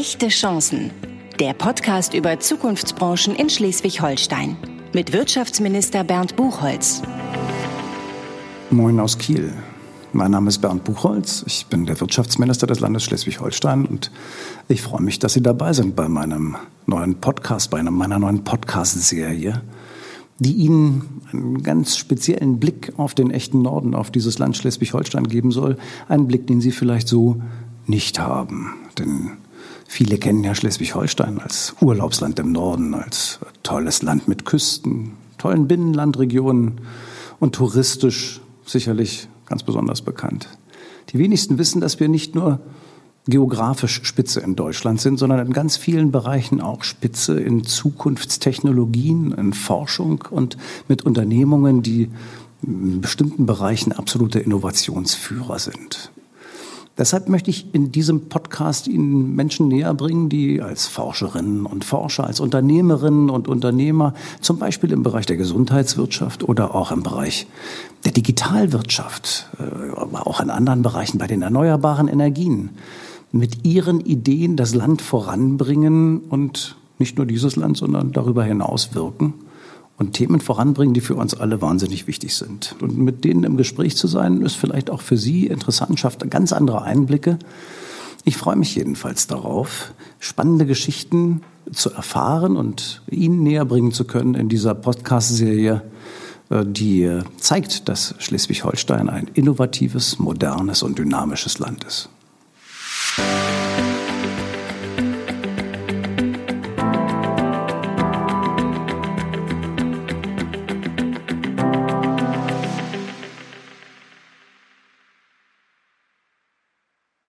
Echte Chancen. Der Podcast über Zukunftsbranchen in Schleswig-Holstein. Mit Wirtschaftsminister Bernd Buchholz. Moin aus Kiel. Mein Name ist Bernd Buchholz. Ich bin der Wirtschaftsminister des Landes Schleswig-Holstein und ich freue mich, dass Sie dabei sind bei meinem neuen Podcast, bei meiner neuen Podcast-Serie die Ihnen einen ganz speziellen Blick auf den echten Norden, auf dieses Land Schleswig-Holstein geben soll. Einen Blick, den Sie vielleicht so nicht haben. Denn viele kennen ja Schleswig-Holstein als Urlaubsland im Norden, als tolles Land mit Küsten, tollen Binnenlandregionen und touristisch sicherlich ganz besonders bekannt. Die wenigsten wissen, dass wir nicht nur geografisch Spitze in Deutschland sind, sondern in ganz vielen Bereichen auch Spitze in Zukunftstechnologien, in Forschung und mit Unternehmungen, die in bestimmten Bereichen absolute Innovationsführer sind. Deshalb möchte ich in diesem Podcast Ihnen Menschen näher bringen, die als Forscherinnen und Forscher, als Unternehmerinnen und Unternehmer, zum Beispiel im Bereich der Gesundheitswirtschaft oder auch im Bereich der Digitalwirtschaft, äh, aber auch in anderen Bereichen bei den erneuerbaren Energien, mit ihren Ideen das Land voranbringen und nicht nur dieses Land, sondern darüber hinaus wirken und Themen voranbringen, die für uns alle wahnsinnig wichtig sind. Und mit denen im Gespräch zu sein, ist vielleicht auch für Sie interessant, schafft ganz andere Einblicke. Ich freue mich jedenfalls darauf, spannende Geschichten zu erfahren und Ihnen näher bringen zu können in dieser Podcast-Serie, äh, die zeigt, dass Schleswig-Holstein ein innovatives, modernes und dynamisches Land ist.